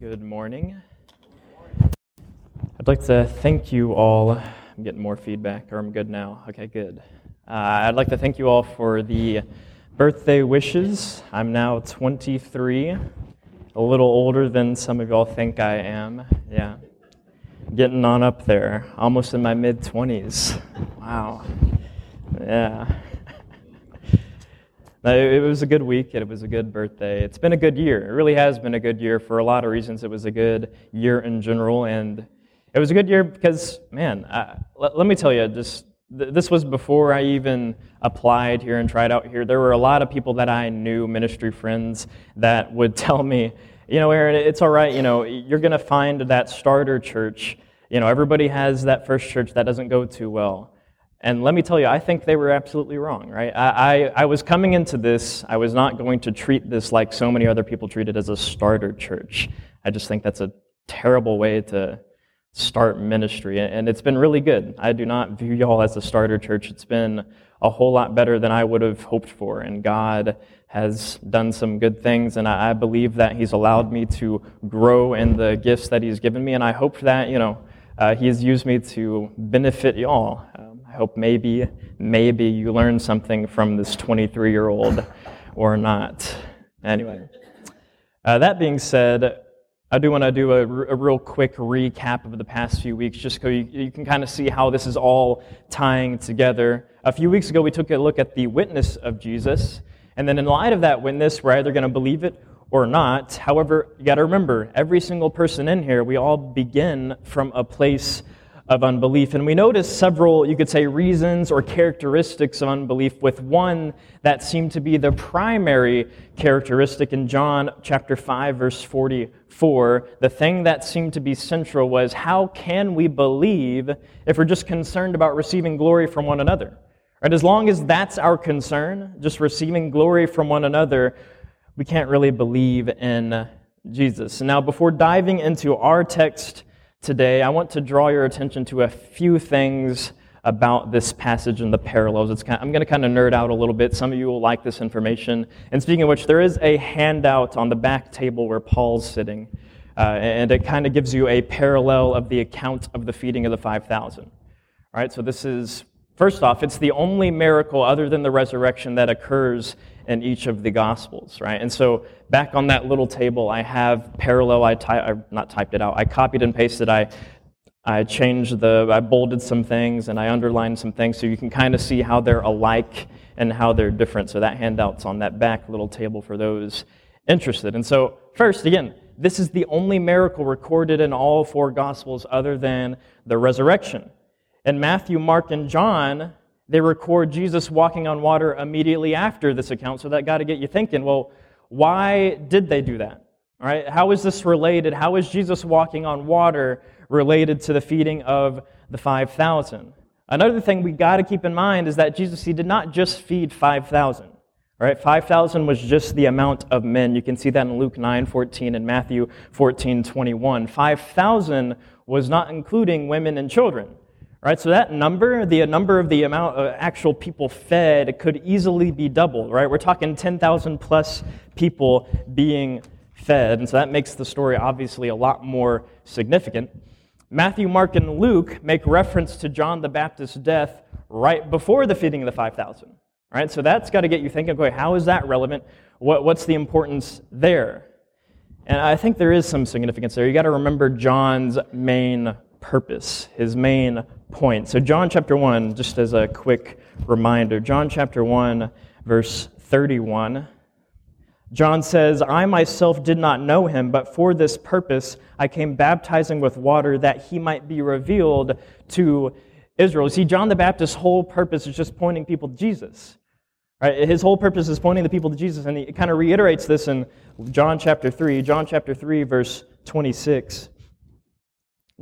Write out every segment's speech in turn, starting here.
Good morning. I'd like to thank you all. I'm getting more feedback, or I'm good now. Okay, good. Uh, I'd like to thank you all for the birthday wishes. I'm now 23, a little older than some of y'all think I am. Yeah, getting on up there, almost in my mid 20s. Wow. Yeah. It was a good week. It was a good birthday. It's been a good year. It really has been a good year for a lot of reasons. It was a good year in general, and it was a good year because, man, I, let, let, me tell you, just this was before I even applied here and tried out here. There were a lot of people that I knew, ministry friends, that would tell me, you know, Aaron, it's all right. You know, you're going to find that starter church. You know, everybody has that first church that doesn't go too well. And let me tell you, I think they were absolutely wrong, right? I, I, I, was coming into this, I was not going to treat this like so many other people treat it as a starter church. I just think that's a terrible way to start ministry. And it's been really good. I do not view y'all as a starter church. It's been a whole lot better than I would have hoped for. And God has done some good things. And I, believe that He's allowed me to grow in the gifts that He's given me. And I hope that, you know, uh, He has used me to benefit y'all. I hope maybe, maybe you learned something from this 23 year old or not. Anyway, uh, that being said, I do want to do a, a, real quick recap of the past few weeks, just so you, you can kind of see how this is all tying together. A few weeks ago, we took a look at the witness of Jesus. And then, in light of that witness, we're either going to believe it or not. However, you got to remember, every single person in here, we all begin from a place of unbelief. And we notice several, you could say, reasons or characteristics of unbelief, with one that seemed to be the primary characteristic in John chapter 5, verse 44. The thing that seemed to be central was how can we believe if we're just concerned about receiving glory from one another? Right? As long as that's our concern, just receiving glory from one another, we can't really believe in Jesus. Now, before diving into our text, today, I want to draw your attention to a few things about this passage and the parallels. Kind of, I'm going to kind of nerd out a little bit. Some of you will like this information. And speaking of which, there is a handout on the back table where Paul's sitting, uh, and it kind of gives you a parallel of the account of the feeding of the 5,000. All right, so this is, first off, it's the only miracle other than the resurrection that occurs in each of the Gospels, right? And so back on that little table, I have parallel. I, ty- I not typed it out. I copied and pasted. I I changed the. I bolded some things and I underlined some things so you can kind of see how they're alike and how they're different. So that handout's on that back little table for those interested. And so first, again, this is the only miracle recorded in all four Gospels other than the resurrection. In Matthew, Mark, and John, they record Jesus walking on water immediately after this account, so that got to get you thinking, well, why did they do that? All right, how is this related? How is Jesus walking on water related to the feeding of the 5,000? Another thing we got to keep in mind is that Jesus, he did not just feed 5,000. All right, 5,000 was just the amount of men. You can see that in Luke 9 14 and Matthew 14 21. 5,000 was not including women and children. Right, so that number, the number of the amount of actual people fed, could easily be doubled. Right, we're talking 10,000 plus people being fed, and so that makes the story obviously a lot more significant. Matthew, Mark, and Luke make reference to John the Baptist's death right before the feeding of the 5,000. Right, so that's got to get you thinking. Okay, how is that relevant? What, what's the importance there? And I think there is some significance there. You got to remember John's main purpose, his main point. So, John chapter 1, just as a quick reminder, John chapter 1, verse 31. John says, I myself did not know him, but for this purpose I came baptizing with water that he might be revealed to Israel. You See, John the Baptist's whole purpose is just pointing people to Jesus. Right? His whole purpose is pointing the people to Jesus, and he kind of reiterates this in John chapter 3. John chapter 3, verse 26.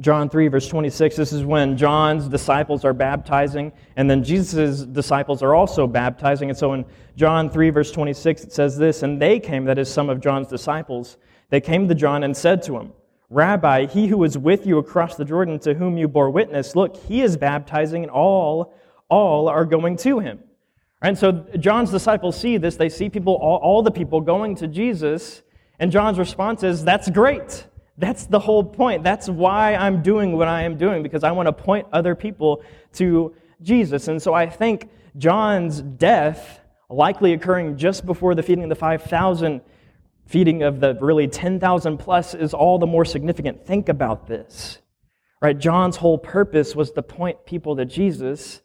John 3, verse 26, this is when John's disciples are baptizing, and then Jesus' disciples are also baptizing. And so in John 3, verse 26, it says this And they came, that is, some of John's disciples, they came to John and said to him, Rabbi, he who was with you across the Jordan, to whom you bore witness, look, he is baptizing, and all, all are going to him. And so John's disciples see this. They see people, all, all the people going to Jesus, and John's response is, That's great. That's the whole point. That's why I'm doing what I am doing, because I want to point other people to Jesus. And so I think John's death, likely occurring just before the feeding of the 5,000, feeding of the really 10,000 plus, is all the more significant. Think about this. Right? John's whole purpose was to point people to Jesus.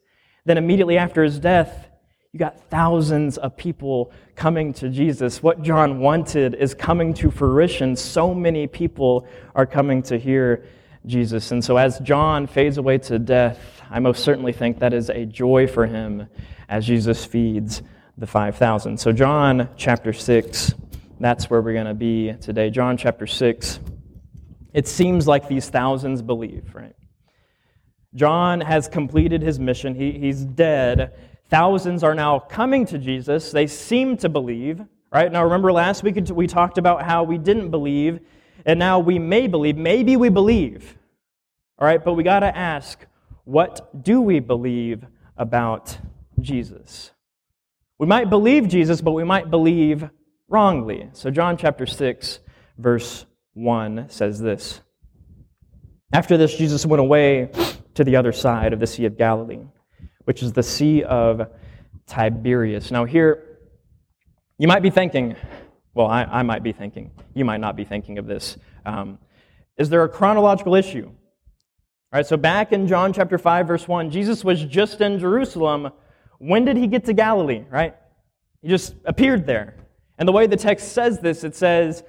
Then immediately after his death, you got thousands of people coming to Jesus. What John wanted is coming to fruition. So many people are coming to hear Jesus. And so as John fades away to death, I most certainly think that is a joy for him as Jesus feeds the 5,000. So, John chapter 6, that's where we're going to be today. John chapter 6. It seems like these thousands believe, right? John has completed his mission. He, he's dead. Thousands are now coming to Jesus. They seem to believe, right? Now, remember last week we talked about how we didn't believe, and now we may believe. Maybe we believe, all right? But we got to ask, what do we believe about Jesus? We might believe Jesus, but we might believe wrongly. So, John chapter 6, verse 1 says this After this, Jesus went away to the other side of the Sea of Galilee, which is the Sea of Tiberias. Now, here, you might be thinking, well, I, I might be thinking, you might not be thinking of this. Um, is there a chronological issue? All right, so back in John chapter 5, verse 1, Jesus was just in Jerusalem. When did he get to Galilee, right? He just appeared there. And the way the text says this, it says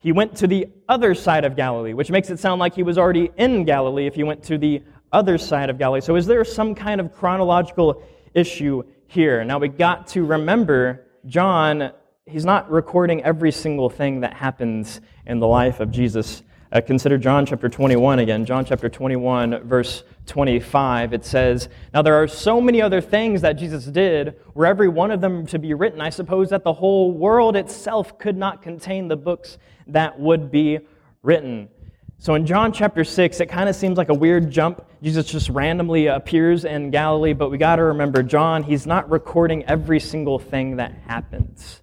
he went to the other side of Galilee, which makes it sound like he was already in Galilee if he went to the other side of Galilee. So is there some kind of chronological issue here? Now we got to remember John, he's not recording every single thing that happens in the life of Jesus uh, consider John chapter 21 again. John chapter 21, verse 25. It says, Now there are so many other things that Jesus did, were every one of them to be written, I suppose that the whole world itself could not contain the books that would be written. So in John chapter 6, it kind of seems like a weird jump. Jesus just randomly appears in Galilee, but we got to remember, John, he's not recording every single thing that happens.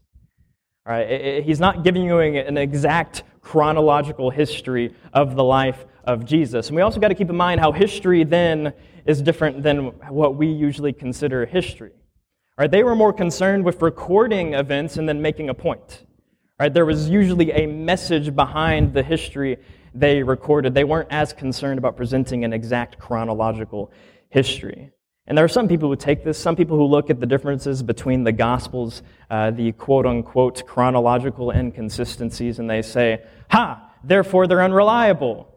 All right, he's not giving you an exact chronological history of the life of Jesus. And we also got to keep in mind how history then is different than what we usually consider history. Right? They were more concerned with recording events and then making a point. Right? There was usually a message behind the history they recorded. They weren't as concerned about presenting an exact chronological history. And there are some people who take this, some people who look at the differences between the Gospels, uh, the quote unquote chronological inconsistencies, and they say, ha, therefore they're unreliable.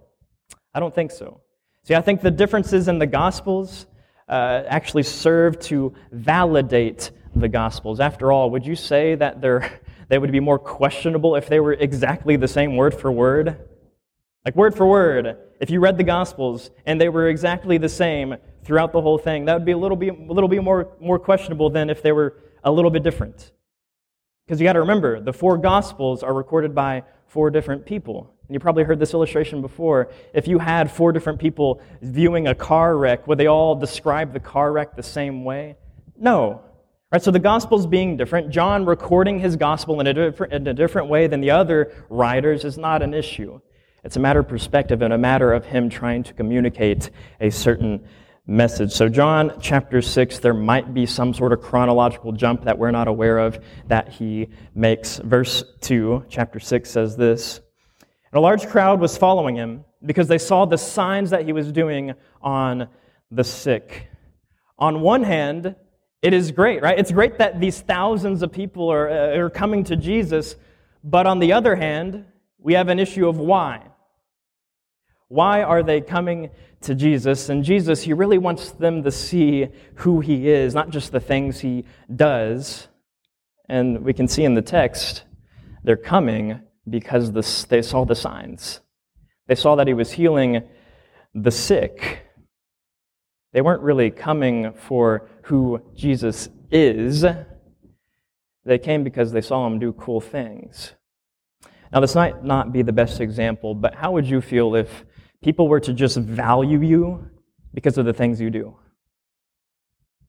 I don't think so. See, I think the differences in the Gospels uh, actually serve to validate the Gospels. After all, would you say that they would be more questionable if they were exactly the same word for word? Like word for word, if you read the Gospels and they were exactly the same, throughout the whole thing. That would be a little bit, a little bit more, more questionable than if they were a little bit different. Because you got to remember, the four Gospels are recorded by four different people. And you probably heard this illustration before. If you had four different people viewing a car wreck, would they all describe the car wreck the same way? No. Right, so the Gospels being different, John recording his Gospel in a, different, in a different way than the other writers is not an issue. It's a matter of perspective and a matter of him trying to communicate a certain message. So, John chapter 6, there might be some sort of chronological jump that we're not aware of that he makes. Verse 2, chapter 6 says this And a large crowd was following him because they saw the signs that he was doing on the sick. On one hand, it is great, right? It's great that these thousands of people are, uh, are coming to Jesus, but on the other hand, we have an issue of why. Why are they coming to Jesus? And Jesus, he really wants them to see who he is, not just the things he does. And we can see in the text, they're coming because the, they saw the signs. They saw that he was healing the sick. They weren't really coming for who Jesus is. They came because they saw him do cool things. Now, this might not be the best example, but how would you feel if people were to just value you because of the things you do?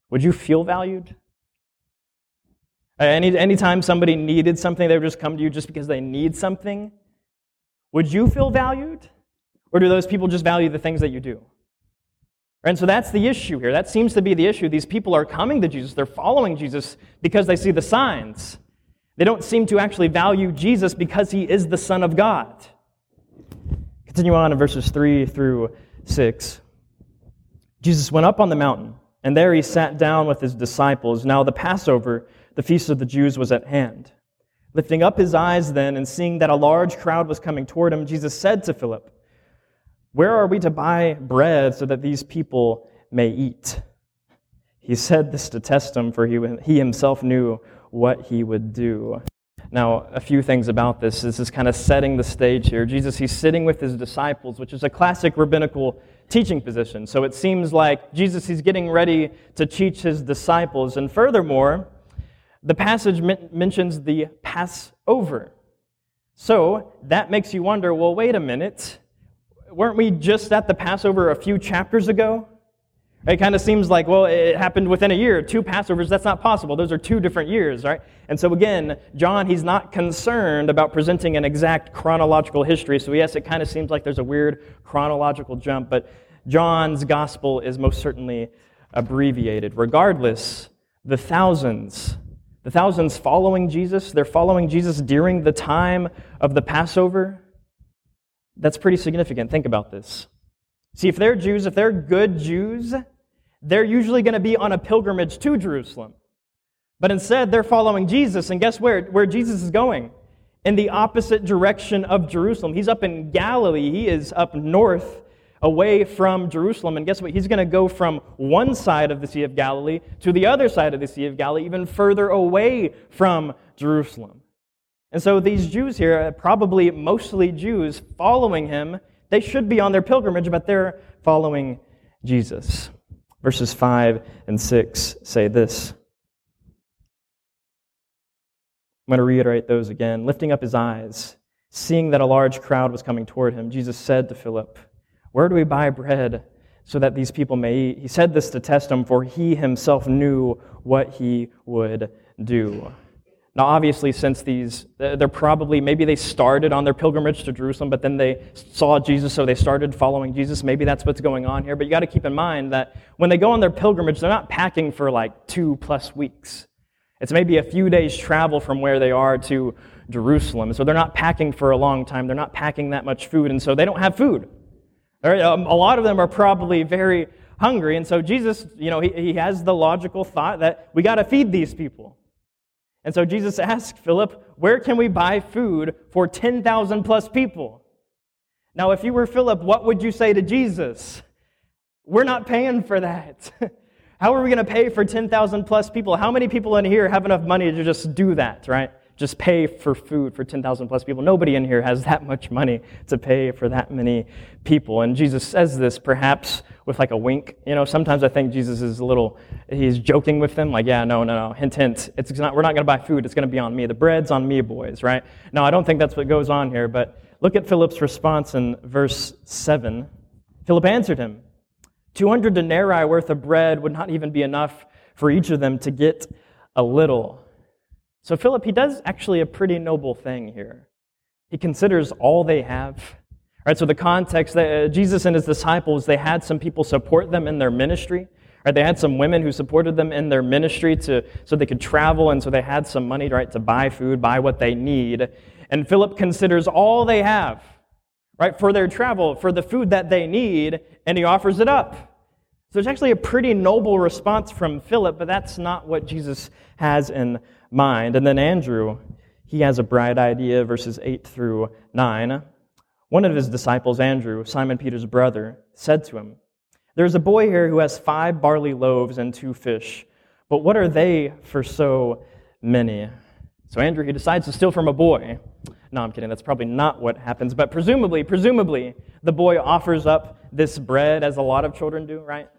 Would you feel valued? Any, anytime somebody needed something, they would just come to you just because they need something? Would you feel valued? Or do those people just value the things that you do? And so that's the issue here. That seems to be the issue. These people are coming to Jesus, they're following Jesus because they see the signs. They don't seem to actually value Jesus because he is the Son of God. Continue on in verses 3 through 6. Jesus went up on the mountain, and there he sat down with his disciples. Now the Passover, the feast of the Jews, was at hand. Lifting up his eyes then, and seeing that a large crowd was coming toward him, Jesus said to Philip, Where are we to buy bread so that these people may eat? He said this to test him, for he, he himself knew what he would do. Now, a few things about this. This is kind of setting the stage here. Jesus, he's sitting with his disciples, which is a classic rabbinical teaching position. So it seems like Jesus, he's getting ready to teach his disciples. And furthermore, the passage mentions the Passover. So that makes you wonder well, wait a minute. Weren't we just at the Passover a few chapters ago? It kind of seems like, well, it happened within a year. Two Passovers, that's not possible. Those are two different years, right? And so again, John, he's not concerned about presenting an exact chronological history. So yes, it kind of seems like there's a weird chronological jump, but John's gospel is most certainly abbreviated. Regardless, the thousands, the thousands following Jesus, they're following Jesus during the time of the Passover. That's pretty significant. Think about this. See, if they're Jews, if they're good Jews, they're usually going to be on a pilgrimage to Jerusalem. But instead, they're following Jesus. And guess where? Where Jesus is going? In the opposite direction of Jerusalem. He's up in Galilee. He is up north away from Jerusalem. And guess what? He's going to go from one side of the Sea of Galilee to the other side of the Sea of Galilee, even further away from Jerusalem. And so these Jews here, uh, probably mostly Jews, following him, they should be on their pilgrimage, but they're following Jesus. Verses 5 and 6 say this. I'm going to reiterate those again. Lifting up his eyes, seeing that a large crowd was coming toward him, Jesus said to Philip, Where do we buy bread so that these people may eat? He said this to test him, for he himself knew what he would do. Now, obviously, since these, they're probably, maybe they started on their pilgrimage to Jerusalem, but then they saw Jesus, so they started following Jesus. Maybe that's what's going on here. But you got to keep in mind that when they go on their pilgrimage, they're not packing for like two plus weeks. It's maybe a few days' travel from where they are to Jerusalem. So they're not packing for a long time. They're not packing that much food, and so they don't have food. Um, a lot of them are probably very hungry, and so Jesus, you know, he, he has the logical thought that we got to feed these people. And so Jesus asked Philip, Where can we buy food for 10,000 plus people? Now, if you were Philip, what would you say to Jesus? We're not paying for that. How are we going to pay for 10,000 plus people? How many people in here have enough money to just do that, right? Just pay for food for 10,000 plus people. Nobody in here has that much money to pay for that many people. And Jesus says this perhaps with like a wink. You know, sometimes I think Jesus is a little, he's joking with them, like, yeah, no, no, no, hint, hint. It's not, we're not going to buy food. It's going to be on me. The bread's on me, boys, right? No, I don't think that's what goes on here. But look at Philip's response in verse 7. Philip answered him 200 denarii worth of bread would not even be enough for each of them to get a little. So Philip, he does actually a pretty noble thing here. He considers all they have. All right, so the context that uh, Jesus and his disciples, they had some people support them in their ministry. Right, they had some women who supported them in their ministry to, so they could travel, and so they had some money right, to buy food, buy what they need. And Philip considers all they have right, for their travel, for the food that they need, and he offers it up. So it's actually a pretty noble response from Philip, but that's not what Jesus has in mind. And then Andrew, he has a bright idea, verses 8 through 9. One of his disciples, Andrew, Simon Peter's brother, said to him, There's a boy here who has five barley loaves and two fish, but what are they for so many? So Andrew, he decides to steal from a boy. No, I'm kidding. That's probably not what happens. But presumably, presumably, the boy offers up this bread as a lot of children do, right?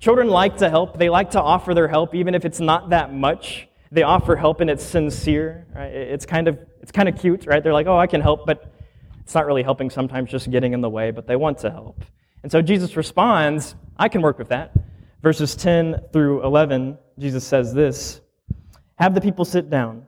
Children like to help. They like to offer their help, even if it's not that much. They offer help and it's sincere. Right? It's kind of it's kind of cute, right? They're like, "Oh, I can help," but it's not really helping. Sometimes just getting in the way, but they want to help. And so Jesus responds, "I can work with that." Verses 10 through 11, Jesus says this: "Have the people sit down."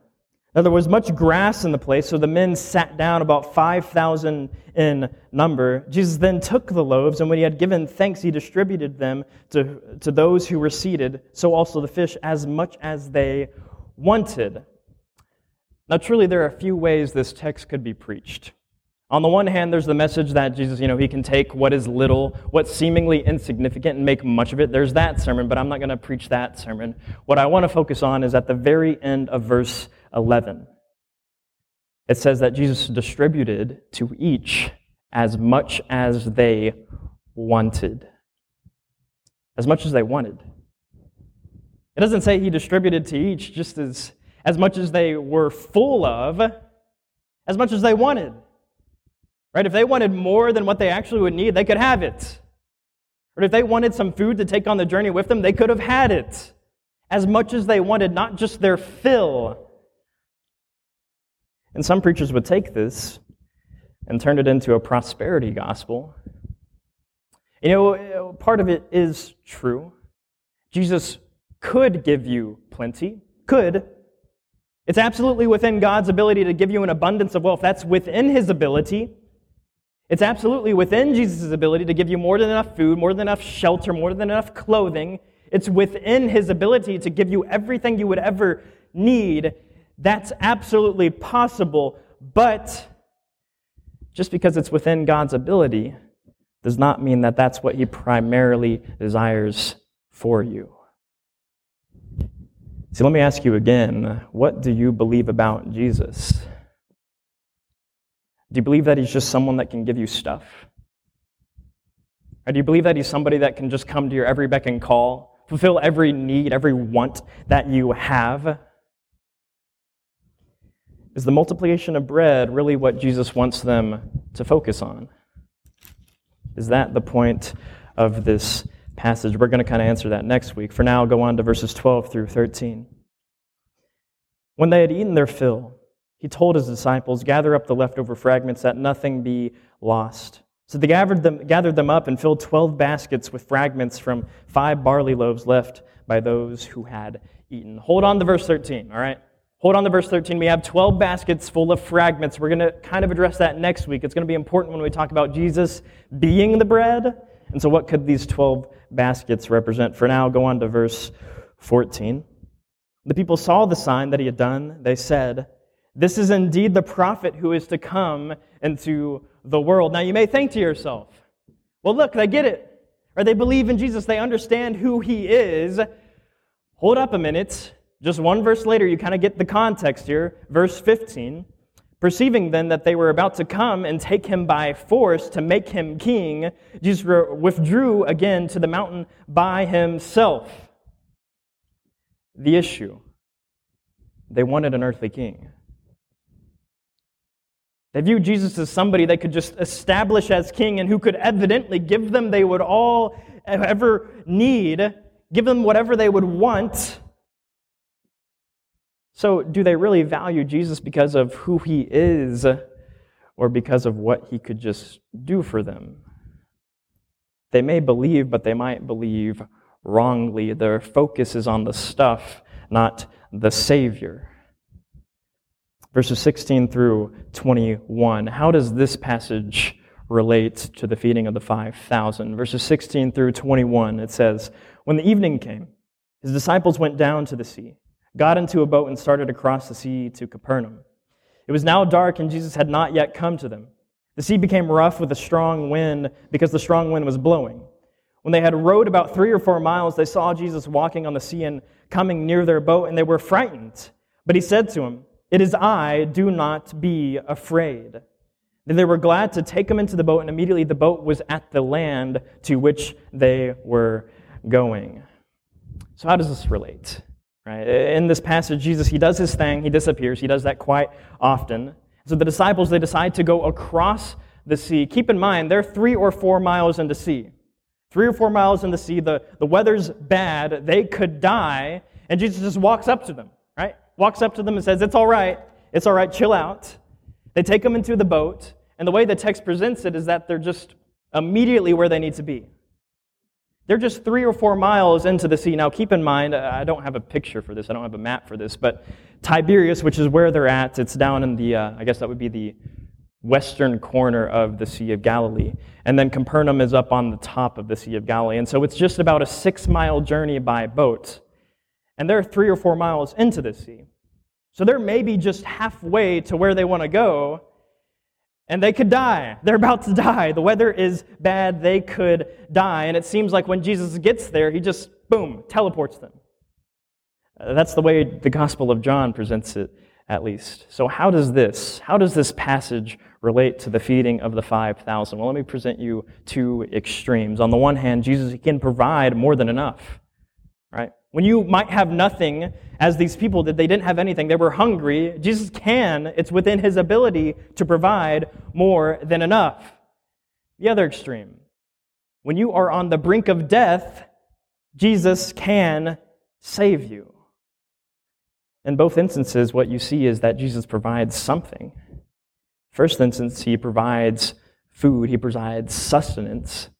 Now, there was much grass in the place, so the men sat down, about 5,000 in number. Jesus then took the loaves, and when he had given thanks, he distributed them to, to those who were seated, so also the fish, as much as they wanted. Now, truly, there are a few ways this text could be preached. On the one hand, there's the message that Jesus, you know, he can take what is little, what's seemingly insignificant, and make much of it. There's that sermon, but I'm not going to preach that sermon. What I want to focus on is at the very end of verse 11. It says that Jesus distributed to each as much as they wanted. As much as they wanted. It doesn't say he distributed to each just as, as much as they were full of, as much as they wanted. Right? If they wanted more than what they actually would need, they could have it. Or if they wanted some food to take on the journey with them, they could have had it. As much as they wanted, not just their fill. And some preachers would take this and turn it into a prosperity gospel. You know, part of it is true. Jesus could give you plenty, could. It's absolutely within God's ability to give you an abundance of wealth. That's within his ability. It's absolutely within Jesus' ability to give you more than enough food, more than enough shelter, more than enough clothing. It's within his ability to give you everything you would ever need. That's absolutely possible, but just because it's within God's ability does not mean that that's what he primarily desires for you. See, let me ask you again what do you believe about Jesus? Do you believe that he's just someone that can give you stuff? Or do you believe that he's somebody that can just come to your every beck and call, fulfill every need, every want that you have? Is the multiplication of bread really what Jesus wants them to focus on? Is that the point of this passage? We're going to kind of answer that next week. For now, go on to verses 12 through 13. When they had eaten their fill, he told his disciples, Gather up the leftover fragments that nothing be lost. So they gathered them, gathered them up and filled 12 baskets with fragments from five barley loaves left by those who had eaten. Hold on to verse 13, all right? Hold on to verse 13. We have 12 baskets full of fragments. We're going to kind of address that next week. It's going to be important when we talk about Jesus being the bread. And so, what could these 12 baskets represent? For now, go on to verse 14. The people saw the sign that he had done. They said, this is indeed the prophet who is to come into the world. Now, you may think to yourself, well, look, they get it. Or they believe in Jesus, they understand who he is. Hold up a minute. Just one verse later, you kind of get the context here. Verse 15. Perceiving then that they were about to come and take him by force to make him king, Jesus withdrew again to the mountain by himself. The issue they wanted an earthly king. They viewed Jesus as somebody they could just establish as king and who could evidently give them they would all ever need, give them whatever they would want. So, do they really value Jesus because of who he is or because of what he could just do for them? They may believe, but they might believe wrongly. Their focus is on the stuff, not the Savior verses 16 through 21. How does this passage relate to the feeding of the 5,000? Verses 16 through 21, it says, When the evening came, his disciples went down to the sea, got into a boat, and started across the sea to Capernaum. It was now dark, and Jesus had not yet come to them. The sea became rough with a strong wind because the strong wind was blowing. When they had rowed about three or four miles, they saw Jesus walking on the sea and coming near their boat, and they were frightened. But he said to them, it is I, do not be afraid. Then they were glad to take him into the boat, and immediately the boat was at the land to which they were going. So, how does this relate? Right? In this passage, Jesus, he does his thing, he disappears. He does that quite often. So the disciples, they decide to go across the sea. Keep in mind, they're three or four miles in the sea. Three or four miles in the sea, the, the weather's bad, they could die, and Jesus just walks up to them, right? walks up to them and says, It's all right. It's all right. Chill out. They take them into the boat. And the way the text presents it is that they're just immediately where they need to be. They're just three or four miles into the sea. Now, keep in mind, I don't have a picture for this, I don't have a map for this, but Tiberias, which is where they're at, it's down in the, uh, I guess that would be the western corner of the Sea of Galilee. And then Capernaum is up on the top of the Sea of Galilee. And so it's just about a six mile journey by boat. And they're three or four miles into the sea. So they're maybe just halfway to where they want to go, and they could die. They're about to die. The weather is bad. They could die. And it seems like when Jesus gets there, he just, boom, teleports them. Uh, that's the way the Gospel of John presents it, at least. So, how does this, how does this passage relate to the feeding of the 5,000? Well, let me present you two extremes. On the one hand, Jesus can provide more than enough? When you might have nothing, as these people did, they didn't have anything, they were hungry. Jesus can, it's within his ability to provide more than enough. The other extreme, when you are on the brink of death, Jesus can save you. In both instances, what you see is that Jesus provides something. First instance, he provides food, he provides sustenance.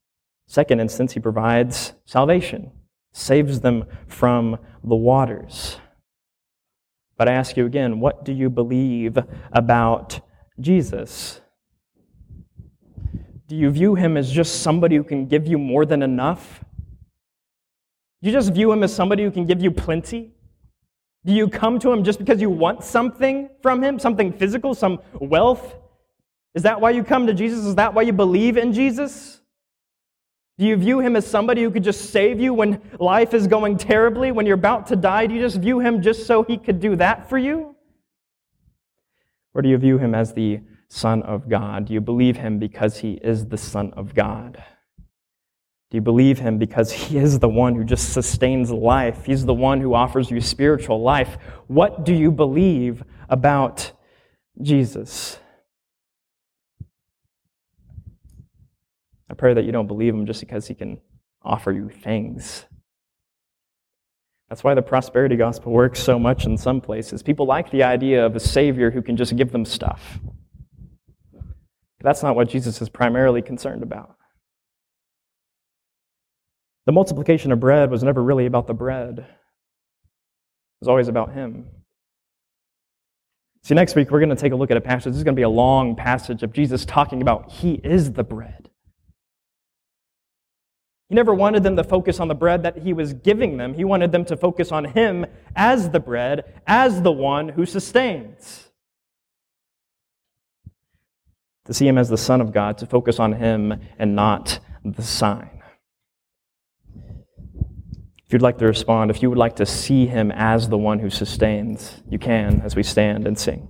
Second instance, he provides salvation saves them from the waters. But I ask you again, what do you believe about Jesus? Do you view him as just somebody who can give you more than enough? Do you just view him as somebody who can give you plenty? Do you come to him just because you want something from him, something physical, some wealth? Is that why you come to Jesus? Is that why you believe in Jesus? Do you view him as somebody who could just save you when life is going terribly, when you're about to die? Do you just view him just so he could do that for you? Or do you view him as the Son of God? Do you believe him because he is the Son of God? Do you believe him because he is the one who just sustains life? He's the one who offers you spiritual life. What do you believe about Jesus? I pray that you don't believe him just because he can offer you things. That's why the prosperity gospel works so much in some places. People like the idea of a Savior who can just give them stuff. But that's not what Jesus is primarily concerned about. The multiplication of bread was never really about the bread, it was always about Him. See, next week we're going to take a look at a passage. This is going to be a long passage of Jesus talking about He is the bread. He never wanted them to focus on the bread that he was giving them. He wanted them to focus on him as the bread, as the one who sustains. To see him as the Son of God, to focus on him and not the sign. If you'd like to respond, if you would like to see him as the one who sustains, you can as we stand and sing.